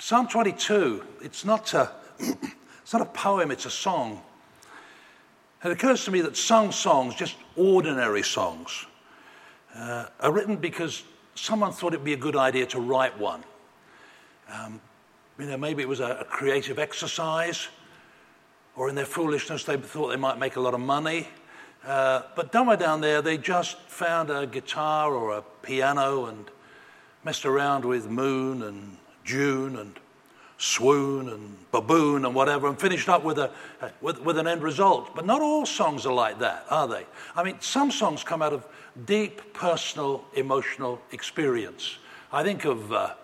Psalm 22, it's not, a, it's not a poem, it's a song. It occurs to me that some songs, just ordinary songs, uh, are written because someone thought it'd be a good idea to write one. Um, you know, maybe it was a, a creative exercise, or in their foolishness, they thought they might make a lot of money. Uh, but somewhere down there, they just found a guitar or a piano and messed around with Moon and June and Swoon and Baboon and whatever and finished up with, a, with, with an end result. But not all songs are like that, are they? I mean, some songs come out of deep personal emotional experience. I think of uh,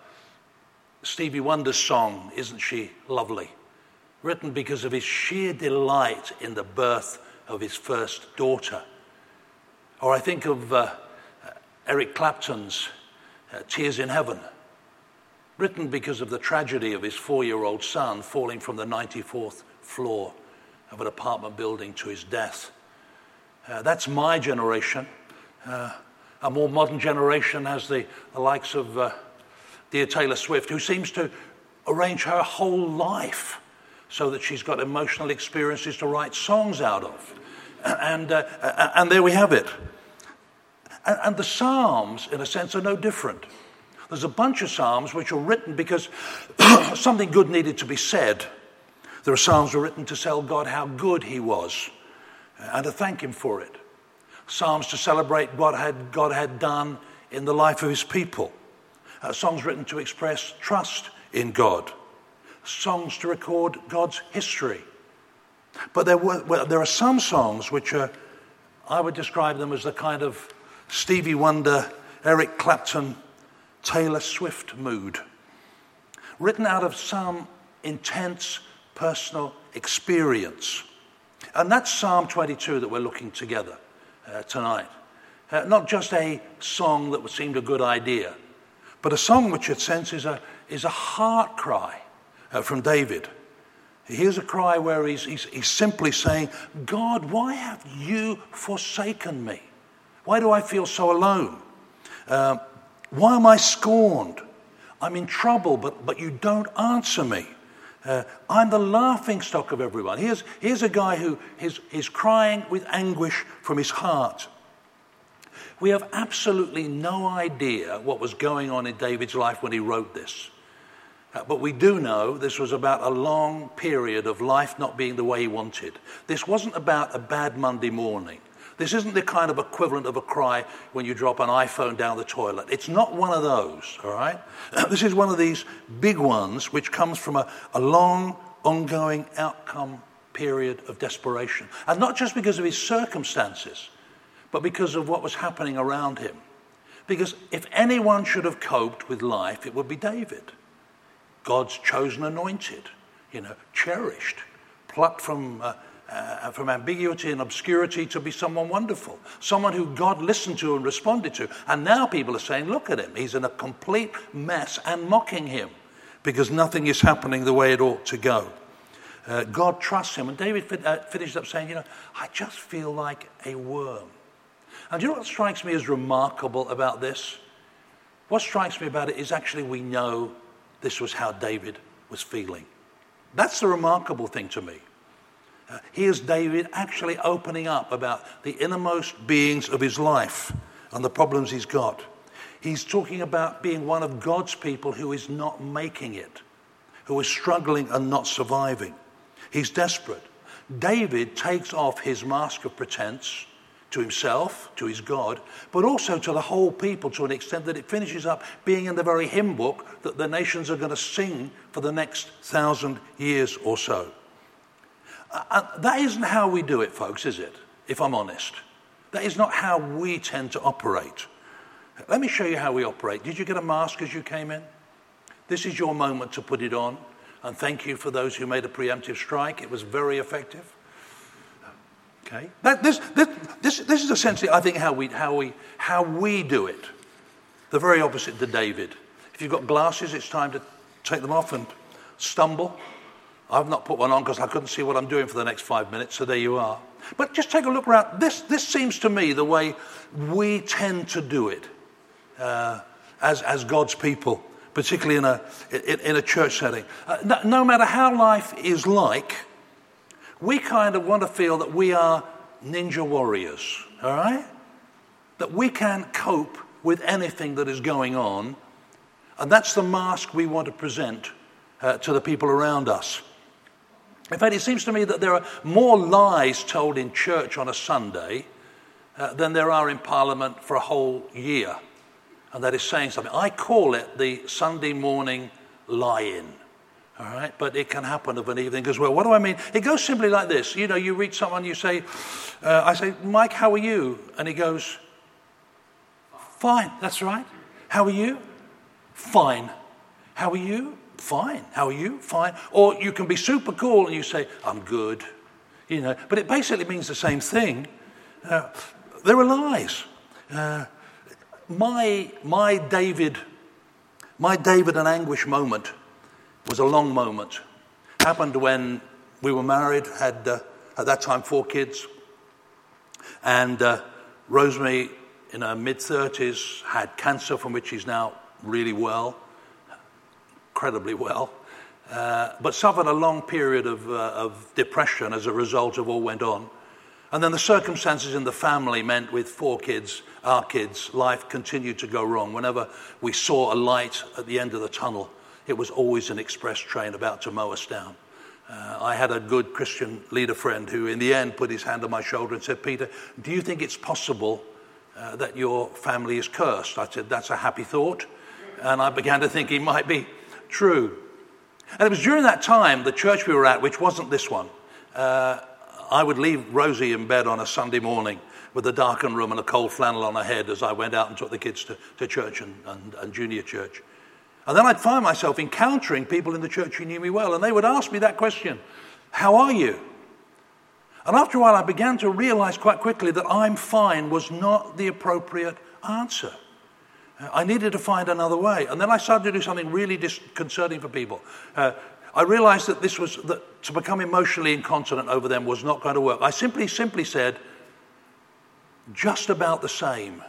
Stevie Wonder's song, Isn't She Lovely? Written because of his sheer delight in the birth of his first daughter. Or I think of uh, Eric Clapton's uh, Tears in Heaven, written because of the tragedy of his four year old son falling from the 94th floor of an apartment building to his death. Uh, that's my generation. Uh, a more modern generation has the, the likes of uh, dear Taylor Swift, who seems to arrange her whole life so that she's got emotional experiences to write songs out of. And, uh, and there we have it. And, and the Psalms, in a sense, are no different. There's a bunch of Psalms which are written because something good needed to be said. There are Psalms written to tell God how good He was and to thank Him for it. Psalms to celebrate what had, God had done in the life of His people. Uh, songs written to express trust in God. Songs to record God's history. But there, were, well, there are some songs which are, I would describe them as the kind of Stevie Wonder, Eric Clapton, Taylor Swift mood, written out of some intense personal experience. And that's Psalm 22 that we're looking together uh, tonight. Uh, not just a song that seemed a good idea, but a song which, it sense, is a, is a heart cry uh, from David. Here's a cry where he's, he's, he's simply saying, God, why have you forsaken me? Why do I feel so alone? Uh, why am I scorned? I'm in trouble, but, but you don't answer me. Uh, I'm the laughing stock of everyone. Here's, here's a guy who is, is crying with anguish from his heart. We have absolutely no idea what was going on in David's life when he wrote this. Uh, but we do know this was about a long period of life not being the way he wanted. This wasn't about a bad Monday morning. This isn't the kind of equivalent of a cry when you drop an iPhone down the toilet. It's not one of those, all right? This is one of these big ones which comes from a, a long, ongoing outcome period of desperation. And not just because of his circumstances, but because of what was happening around him. Because if anyone should have coped with life, it would be David. God's chosen anointed, you know, cherished, plucked from, uh, uh, from ambiguity and obscurity to be someone wonderful, someone who God listened to and responded to. And now people are saying, look at him, he's in a complete mess and mocking him because nothing is happening the way it ought to go. Uh, God trusts him. And David fin- uh, finished up saying, you know, I just feel like a worm. And you know what strikes me as remarkable about this? What strikes me about it is actually we know this was how David was feeling. That's the remarkable thing to me. Here's David actually opening up about the innermost beings of his life and the problems he's got. He's talking about being one of God's people who is not making it, who is struggling and not surviving. He's desperate. David takes off his mask of pretense to himself, to his God, but also to the whole people to an extent that it finishes up being in the very hymn book that the nations are going to sing for the next thousand years or so. Uh, that isn't how we do it, folks, is it? If I'm honest. That is not how we tend to operate. Let me show you how we operate. Did you get a mask as you came in? This is your moment to put it on. And thank you for those who made a preemptive strike. It was very effective. Okay? That, this, this, this, this is essentially, I think, how we, how, we, how we do it. The very opposite to David. If you've got glasses, it's time to take them off and stumble. I've not put one on because I couldn't see what I'm doing for the next five minutes, so there you are. But just take a look around. This, this seems to me the way we tend to do it uh, as, as God's people particularly in a, in, in a church setting. Uh, no, no matter how life is like, we kind of want to feel that we are ninja warriors, all right? That we can cope with anything that is going on. And that's the mask we want to present uh, to the people around us. In fact, it seems to me that there are more lies told in church on a Sunday uh, than there are in Parliament for a whole year. And that is saying something. I call it the Sunday morning lie in. All right, but it can happen of an evening as well. What do I mean? It goes simply like this. You know, you reach someone, you say, uh, I say, Mike, how are you? And he goes, Fine, that's right. How are you? Fine. How are you? Fine. How are you? Fine. Or you can be super cool and you say, I'm good. You know, but it basically means the same thing. Uh, there are lies. Uh, my, my David, my David and anguish moment was a long moment. Happened when we were married, had uh, at that time four kids, and uh, Rosemary, in her mid 30s, had cancer from which she's now really well, incredibly well, uh, but suffered a long period of, uh, of depression as a result of all went on. And then the circumstances in the family meant with four kids, our kids, life continued to go wrong. Whenever we saw a light at the end of the tunnel, it was always an express train about to mow us down. Uh, I had a good Christian leader friend who, in the end, put his hand on my shoulder and said, Peter, do you think it's possible uh, that your family is cursed? I said, That's a happy thought. And I began to think it might be true. And it was during that time, the church we were at, which wasn't this one, uh, I would leave Rosie in bed on a Sunday morning with a darkened room and a cold flannel on her head as I went out and took the kids to, to church and, and, and junior church. And then I'd find myself encountering people in the church who knew me well, and they would ask me that question How are you? And after a while, I began to realize quite quickly that I'm fine was not the appropriate answer. I needed to find another way. And then I started to do something really disconcerting for people. Uh, I realized that this was that to become emotionally incontinent over them was not going to work. I simply, simply said, just about the same.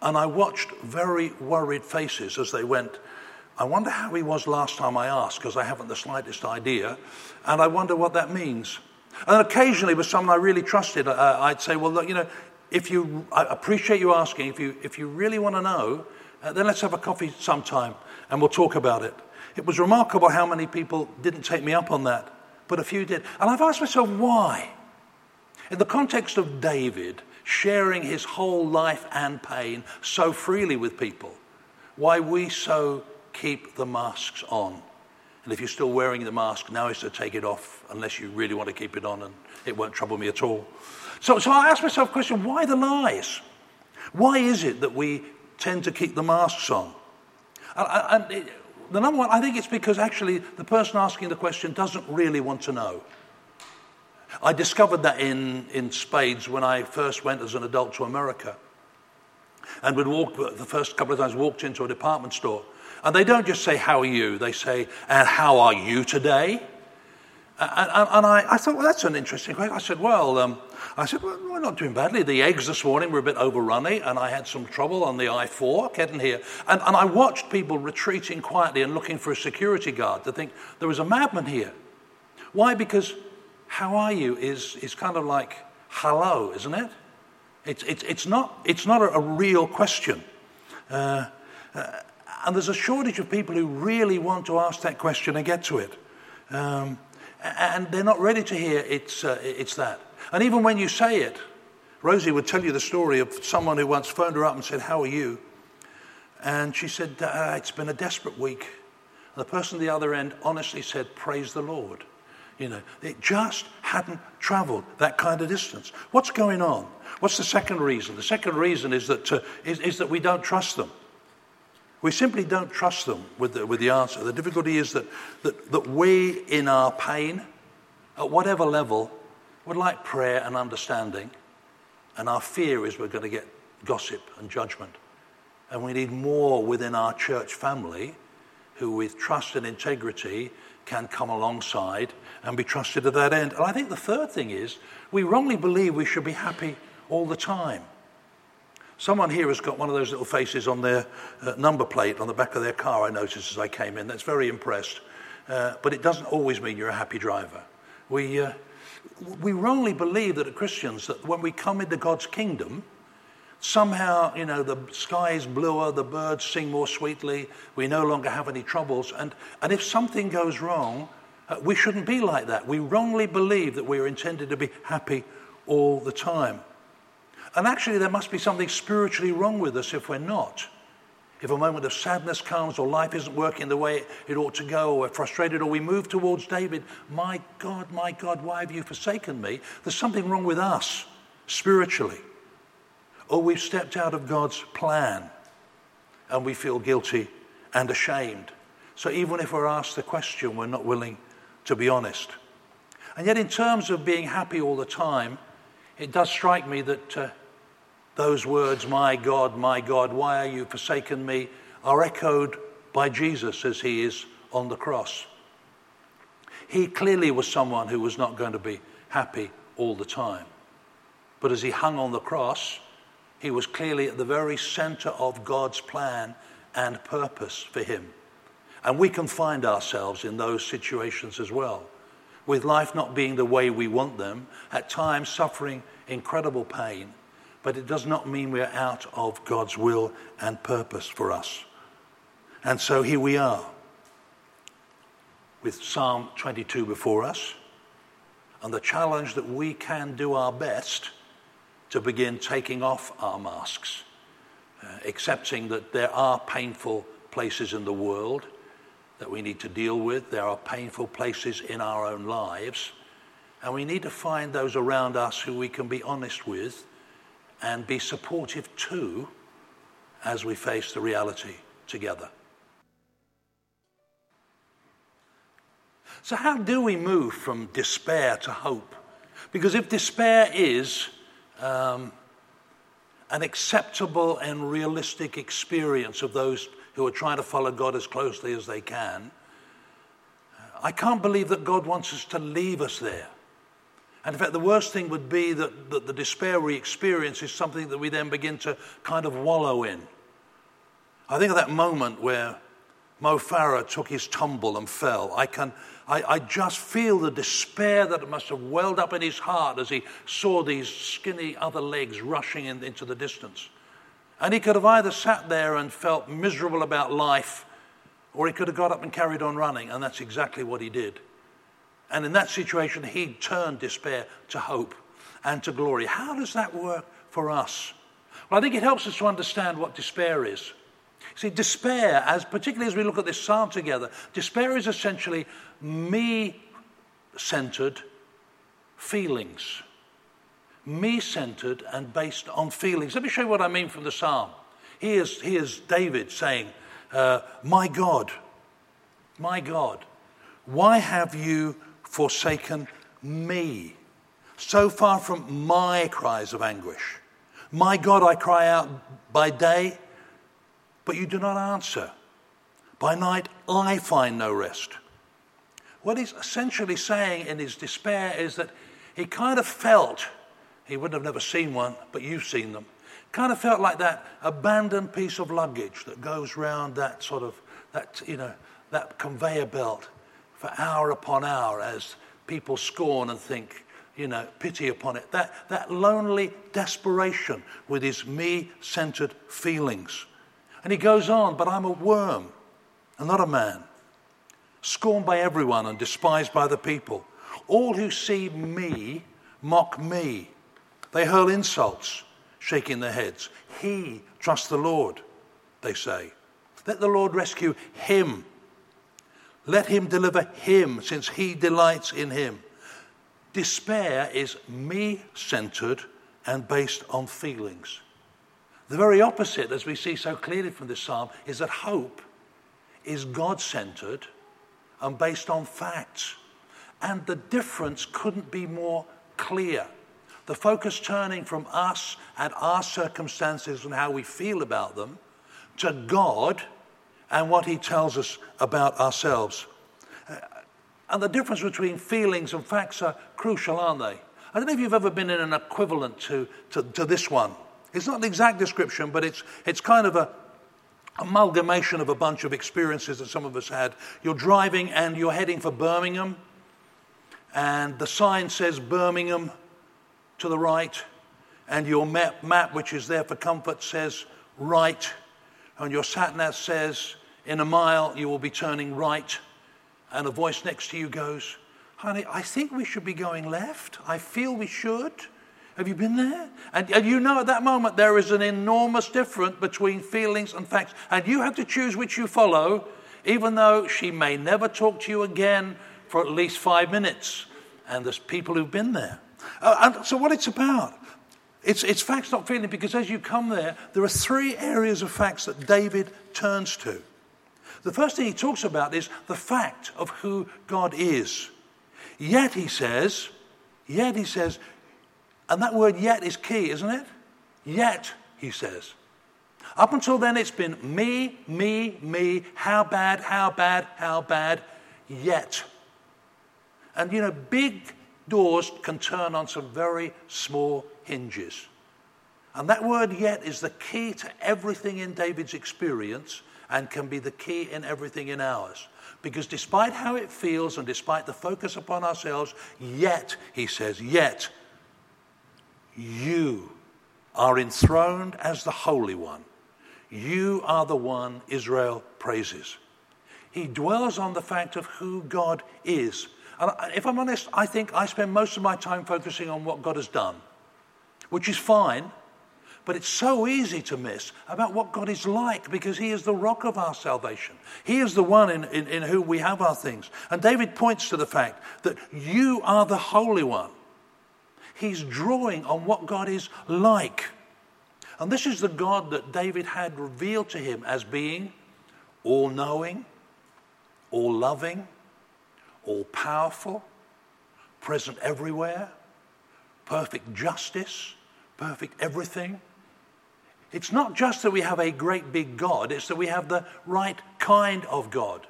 And I watched very worried faces as they went I wonder how he was last time I asked, because I haven't the slightest idea. And I wonder what that means. And occasionally, with someone I really trusted, uh, I'd say, Well, look, you know, if you, I appreciate you asking. If you, if you really want to know, uh, then let's have a coffee sometime and we'll talk about it. It was remarkable how many people didn't take me up on that, but a few did. And I've asked myself, why? In the context of David sharing his whole life and pain so freely with people, why we so keep the masks on. And if you're still wearing the mask, now is to take it off unless you really want to keep it on and it won't trouble me at all. So, so I ask myself the question why the lies? Why is it that we tend to keep the masks on? And, and it, the number one, I think it's because actually the person asking the question doesn't really want to know. I discovered that in, in spades when I first went as an adult to America. And would walk, the first couple of times walked into a department store and they don't just say, How are you? They say, And how are you today? And, and, I, I, thought, Well, that's an interesting question. I said, Well, um, I said, well, we're not doing badly. The eggs this morning were a bit overrunny, and I had some trouble on the I 4 getting here. And, and I watched people retreating quietly and looking for a security guard to think there was a madman here. Why? Because how are you is, is kind of like hello, isn't it? It's, it's, it's, not, it's not a, a real question. Uh, uh, and there's a shortage of people who really want to ask that question and get to it. Um, and they're not ready to hear it's, uh, it's that. And even when you say it, Rosie would tell you the story of someone who once phoned her up and said, How are you? And she said, uh, It's been a desperate week. And the person at the other end honestly said, Praise the Lord. You know, it just hadn't traveled that kind of distance. What's going on? What's the second reason? The second reason is that, uh, is, is that we don't trust them. We simply don't trust them with the, with the answer. The difficulty is that, that, that we, in our pain, at whatever level, would like prayer and understanding, and our fear is we're going to get gossip and judgment. And we need more within our church family who, with trust and integrity, can come alongside and be trusted at that end. And I think the third thing is we wrongly believe we should be happy all the time. Someone here has got one of those little faces on their uh, number plate on the back of their car, I noticed as I came in. That's very impressed. Uh, but it doesn't always mean you're a happy driver. We, uh, we wrongly believe that as Christians, that when we come into God's kingdom, somehow, you know, the sky is bluer, the birds sing more sweetly, we no longer have any troubles. And, and if something goes wrong, uh, we shouldn't be like that. We wrongly believe that we are intended to be happy all the time. And actually, there must be something spiritually wrong with us if we're not. If a moment of sadness comes, or life isn't working the way it ought to go, or we're frustrated, or we move towards David, my God, my God, why have you forsaken me? There's something wrong with us spiritually. Or we've stepped out of God's plan and we feel guilty and ashamed. So even if we're asked the question, we're not willing to be honest. And yet, in terms of being happy all the time, it does strike me that uh, those words, My God, my God, why are you forsaken me, are echoed by Jesus as he is on the cross. He clearly was someone who was not going to be happy all the time. But as he hung on the cross, he was clearly at the very center of God's plan and purpose for him. And we can find ourselves in those situations as well with life not being the way we want them, at times suffering incredible pain, but it does not mean we're out of God's will and purpose for us. And so here we are with Psalm 22 before us, and the challenge that we can do our best to begin taking off our masks, uh, accepting that there are painful places in the world that we need to deal with. There are painful places in our own lives. And we need to find those around us who we can be honest with and be supportive to as we face the reality together. So, how do we move from despair to hope? Because if despair is um, an acceptable and realistic experience of those who are trying to follow God as closely as they can. I can't believe that God wants us to leave us there. And in fact, the worst thing would be that, that the despair we experience is something that we then begin to kind of wallow in. I think of that moment where Mo Farah took his tumble and fell. I, can, I, I just feel the despair that must have welled up in his heart as he saw these skinny other legs rushing in, into the distance. And he could have either sat there and felt miserable about life, or he could have got up and carried on running, and that's exactly what he did. And in that situation, he turned despair to hope and to glory. How does that work for us? Well, I think it helps us to understand what despair is. See, despair, as particularly as we look at this psalm together, despair is essentially me centered feelings me centered and based on feelings. Let me show you what I mean from the psalm. Here's, here's David saying, uh, My God, my God, why have you forsaken me? So far from my cries of anguish. My God, I cry out by day, but you do not answer. By night, I find no rest. What he's essentially saying in his despair is that he kind of felt he would have never seen one, but you've seen them. Kind of felt like that abandoned piece of luggage that goes round that sort of, that, you know, that conveyor belt for hour upon hour as people scorn and think, you know, pity upon it. That, that lonely desperation with his me centered feelings. And he goes on, but I'm a worm and not a man, scorned by everyone and despised by the people. All who see me mock me. They hurl insults, shaking their heads. He trusts the Lord, they say. Let the Lord rescue him. Let him deliver him, since he delights in him. Despair is me centered and based on feelings. The very opposite, as we see so clearly from this psalm, is that hope is God centered and based on facts. And the difference couldn't be more clear the focus turning from us and our circumstances and how we feel about them to God and what He tells us about ourselves. Uh, and the difference between feelings and facts are crucial, aren't they? I don't know if you've ever been in an equivalent to, to, to this one. It's not an exact description, but it's, it's kind of a amalgamation of a bunch of experiences that some of us had. You're driving and you're heading for Birmingham, and the sign says Birmingham to the right, and your map, map which is there for comfort, says right, and your sat nav says in a mile you will be turning right, and a voice next to you goes, Honey, I think we should be going left. I feel we should. Have you been there? And, and, you know at that moment there is an enormous difference between feelings and facts. And you have to choose which you follow, even though she may never talk to you again for at least five minutes. And there's people who've been there. Uh, and so, what it's about, it's, it's facts, not feeling, because as you come there, there are three areas of facts that David turns to. The first thing he talks about is the fact of who God is. Yet, he says, yet, he says, and that word yet is key, isn't it? Yet, he says. Up until then, it's been me, me, me, how bad, how bad, how bad, yet. And you know, big doors can turn on some very small hinges. And that word yet is the key to everything in David's experience and can be the key in everything in ours. Because despite how it feels and despite the focus upon ourselves, yet, he says, yet you are enthroned as the Holy One. You are the one Israel praises. He dwells on the fact of who God is. And if I'm honest, I think I spend most of my time focusing on what God has done, which is fine, but it's so easy to miss about what God is like because He is the rock of our salvation. He is the one in, in, in whom we have our things. And David points to the fact that you are the Holy One he's drawing on what God is like. And this is the God that David had revealed to him as being all knowing, all loving, all powerful, present everywhere, perfect justice, perfect everything. It's not just that we have a great big God, it's that we have the right kind of God.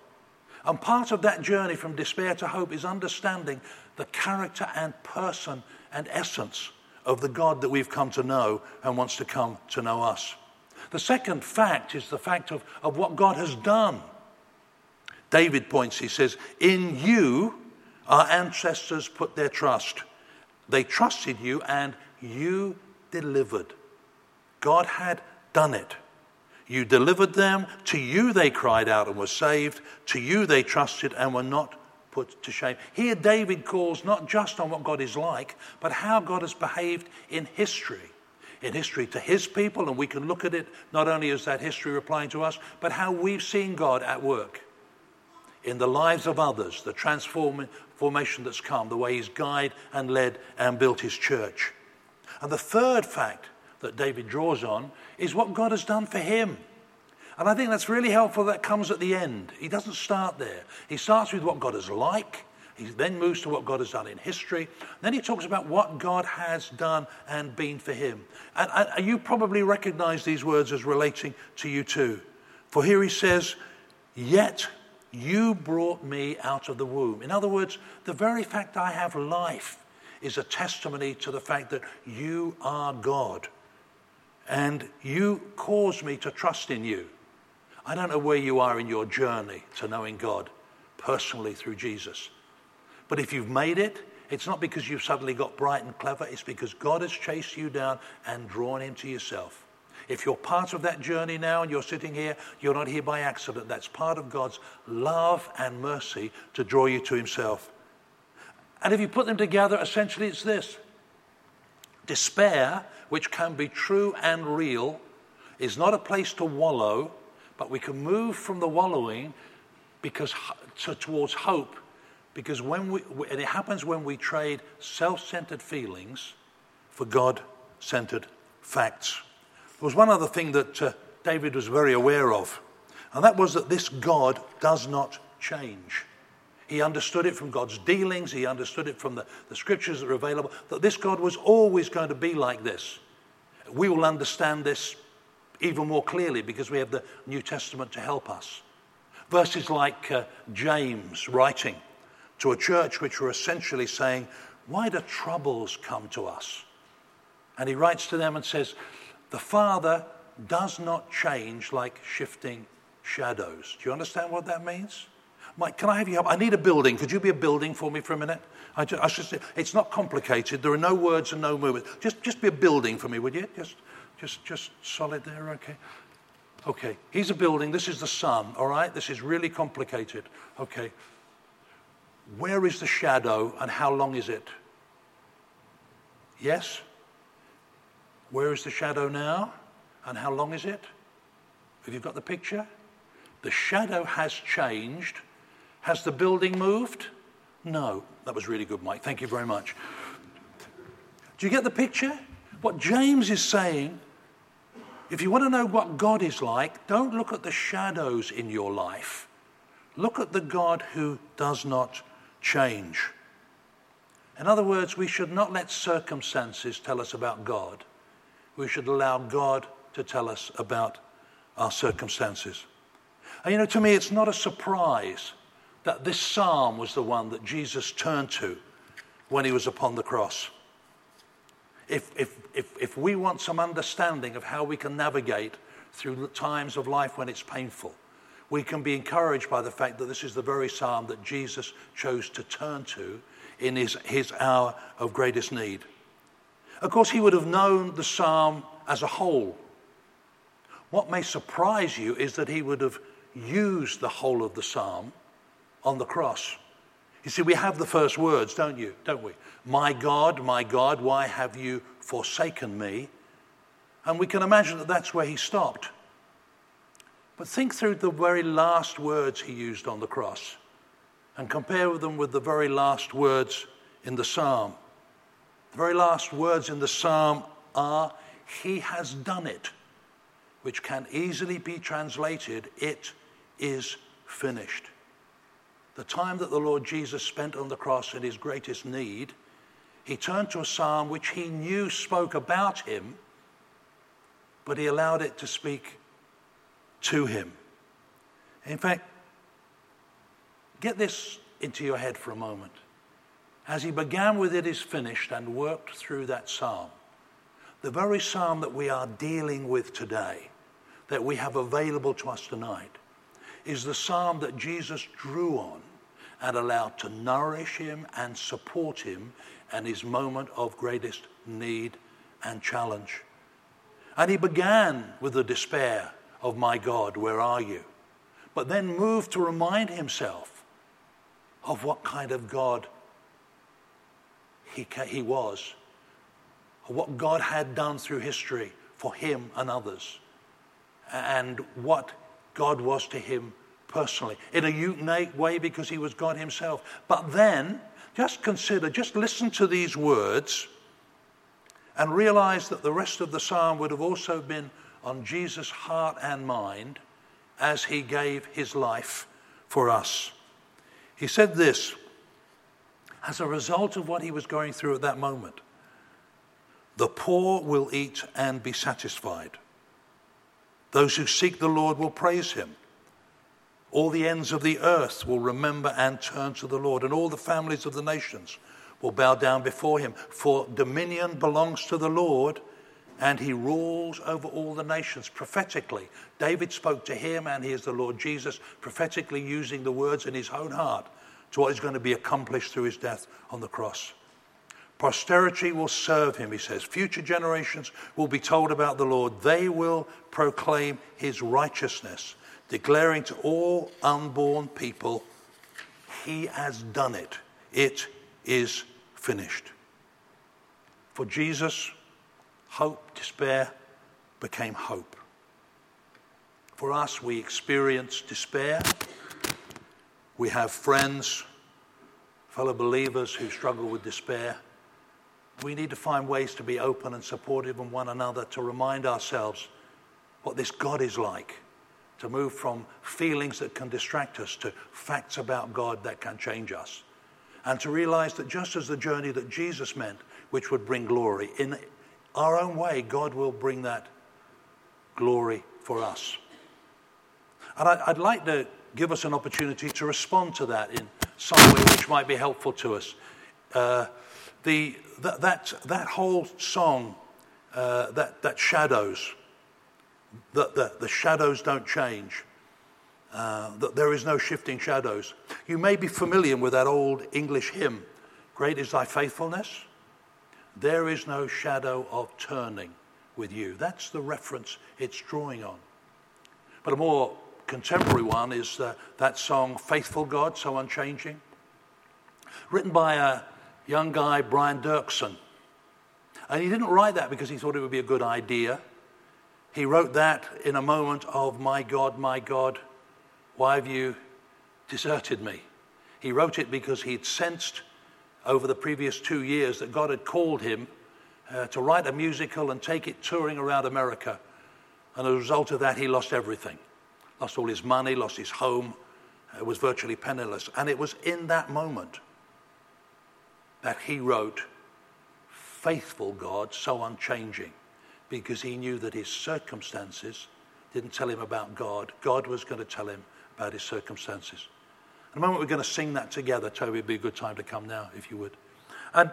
And part of that journey from despair to hope is understanding the character and person and essence of the God that we've come to know and wants to come to know us. The second fact is the fact of, of what God has done. David points, he says, In you our ancestors put their trust. They trusted you and you delivered. God had done it. You delivered them. To you they cried out and were saved. To you they trusted and were not put to shame. Here, David calls not just on what God is like, but how God has behaved in history. In history to his people, and we can look at it not only as that history replying to us, but how we've seen God at work in the lives of others, the transformation that's come, the way he's guided and led and built his church. And the third fact that David draws on is what God has done for him. And I think that's really helpful that comes at the end. He doesn't start there. He starts with what God is like. He then moves to what God has done in history. Then he talks about what God has done and been for him. And, and you probably recognize these words as relating to you too. For here he says, Yet you brought me out of the womb. In other words, the very fact I have life is a testimony to the fact that you are God. And you cause me to trust in you. I don't know where you are in your journey to knowing God personally through Jesus. But if you've made it, it's not because you've suddenly got bright and clever, it's because God has chased you down and drawn him to yourself. If you're part of that journey now and you're sitting here, you're not here by accident. That's part of God's love and mercy to draw you to himself. And if you put them together, essentially it's this despair, which can be true and real, is not a place to wallow, but we can move from the wallowing because to, towards hope because when we and it happens when we trade self-centered feelings for God-centered facts. There was one other thing that uh, David was very aware of, and that was that this God does not change. He understood it from God's dealings, he understood it from the, the scriptures that are available, that this God was always going to be like this. We will understand this even more clearly because we have the New Testament to help us. Verses like uh, James writing to a church which were essentially saying, Why do troubles come to us? And he writes to them and says, The Father does not change like shifting shadows. Do you understand what that means? Mike, can I have you help? I need a building. Could you be a building for me for a minute? I just, I just, it's not complicated. There are no words and no movement. Just, just be a building for me, would you? Just, just, just solid there, okay? Okay, he's a building. This is the sun, all right? This is really complicated. Okay. Where is the shadow and how long is it? Yes? Where is the shadow now and how long is it? Have you got the picture? The shadow has changed. Has the building moved? No. That was really good, Mike. Thank you very much. Do you get the picture? What James is saying, if you want to know what God is like, don't look at the shadows in your life. Look at the God who does not change. In other words, we should not let circumstances tell us about God. We should allow God to tell us about our circumstances. And you know, to me, it's not a surprise that this psalm was the one that Jesus turned to when he was upon the cross. If, if, if, if we want some understanding of how we can navigate through the times of life when it's painful, we can be encouraged by the fact that this is the very psalm that Jesus chose to turn to in his, his hour of greatest need. Of course, he would have known the psalm as a whole. What may surprise you is that he would have used the whole of the psalm on the cross. You see, we have the first words, don't you? Don't we? My God, my God, why have you forsaken me? And we can imagine that that's where he stopped. But think through the very last words he used on the cross and compare them with the very last words in the psalm. The very last words in the psalm are, He has done it, which can easily be translated, It is finished. The time that the Lord Jesus spent on the cross in his greatest need, he turned to a psalm which he knew spoke about him, but he allowed it to speak to him. In fact, get this into your head for a moment. As he began with it is finished and worked through that psalm, the very psalm that we are dealing with today, that we have available to us tonight, is the psalm that Jesus drew on and allowed to nourish him and support him in his moment of greatest need and challenge. And he began with the despair of my God, where are you? But then moved to remind himself of what kind of God he, he was, what God had done through history for him and others, and what God was to him personally, in a unique way because he was God himself. But then, just consider, just listen to these words and realize that the rest of the psalm would have also been on Jesus' heart and mind as he gave his life for us. He said this as a result of what he was going through at that moment the poor will eat and be satisfied. Those who seek the Lord will praise him. All the ends of the earth will remember and turn to the Lord, and all the families of the nations will bow down before him. For dominion belongs to the Lord, and he rules over all the nations prophetically. David spoke to him, and he is the Lord Jesus, prophetically using the words in his own heart to what is going to be accomplished through his death on the cross. Posterity will serve him, he says. Future generations will be told about the Lord. They will proclaim his righteousness, declaring to all unborn people, He has done it. It is finished. For Jesus, hope, despair became hope. For us, we experience despair. We have friends, fellow believers who struggle with despair. We need to find ways to be open and supportive of one another to remind ourselves what this God is like, to move from feelings that can distract us to facts about God that can change us, and to realize that just as the journey that Jesus meant, which would bring glory, in our own way, God will bring that glory for us. And I'd like to give us an opportunity to respond to that in some way which might be helpful to us. Uh, the, that, that, that whole song, uh, that, that shadows, that the, the shadows don't change, uh, that there is no shifting shadows. You may be familiar with that old English hymn, Great is thy faithfulness. There is no shadow of turning with you. That's the reference it's drawing on. But a more contemporary one is uh, that song, Faithful God, So Unchanging, written by a young guy, Brian Doerksen. And he didn't write that because he thought it would be a good idea. He wrote that in a moment of, My God, my God, why have you deserted me? He wrote it because he'd sensed over the previous two years that God had called him uh, to write a musical and take it touring around America. And as a result of that, he lost everything. Lost all his money, lost his home, uh, was virtually penniless. And it was in that moment that he wrote, Faithful God, so unchanging, because he knew that his circumstances didn't tell him about God. God was going to tell him about his circumstances. In a moment, we're going to sing that together. Toby, it'd be a good time to come now, if you would. And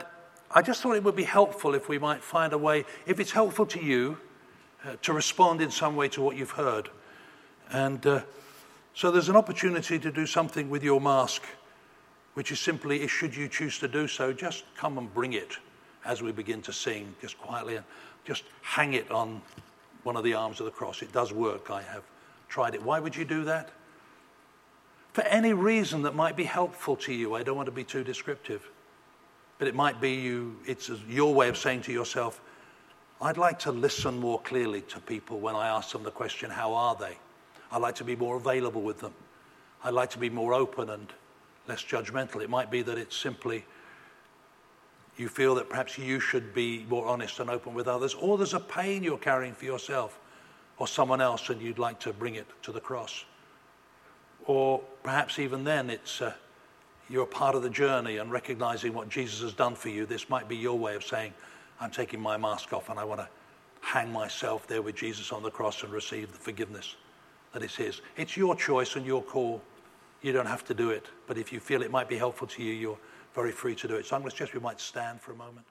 I just thought it would be helpful if we might find a way, if it's helpful to you, uh, to respond in some way to what you've heard. And uh, so there's an opportunity to do something with your mask which is simply, should you choose to do so, just come and bring it as we begin to sing, just quietly, just hang it on one of the arms of the cross. It does work. I have tried it. Why would you do that? For any reason that might be helpful to you. I don't want to be too descriptive. But it might be you, it's your way of saying to yourself, I'd like to listen more clearly to people when I ask them the question, How are they? I'd like to be more available with them. I'd like to be more open and less judgmental. It might be that it's simply you feel that perhaps you should be more honest and open with others, or there's a pain you're carrying for yourself or someone else and you'd like to bring it to the cross. Or perhaps even then it's uh, you're part of the journey and recognizing what Jesus has done for you. This might be your way of saying, I'm taking my mask off and I want to hang myself there with Jesus on the cross and receive the forgiveness that is His. It's your choice and your call. You don't have to do it, but if you feel it might be helpful to you, you're very free to do it. So I'm going to suggest we might stand for a moment.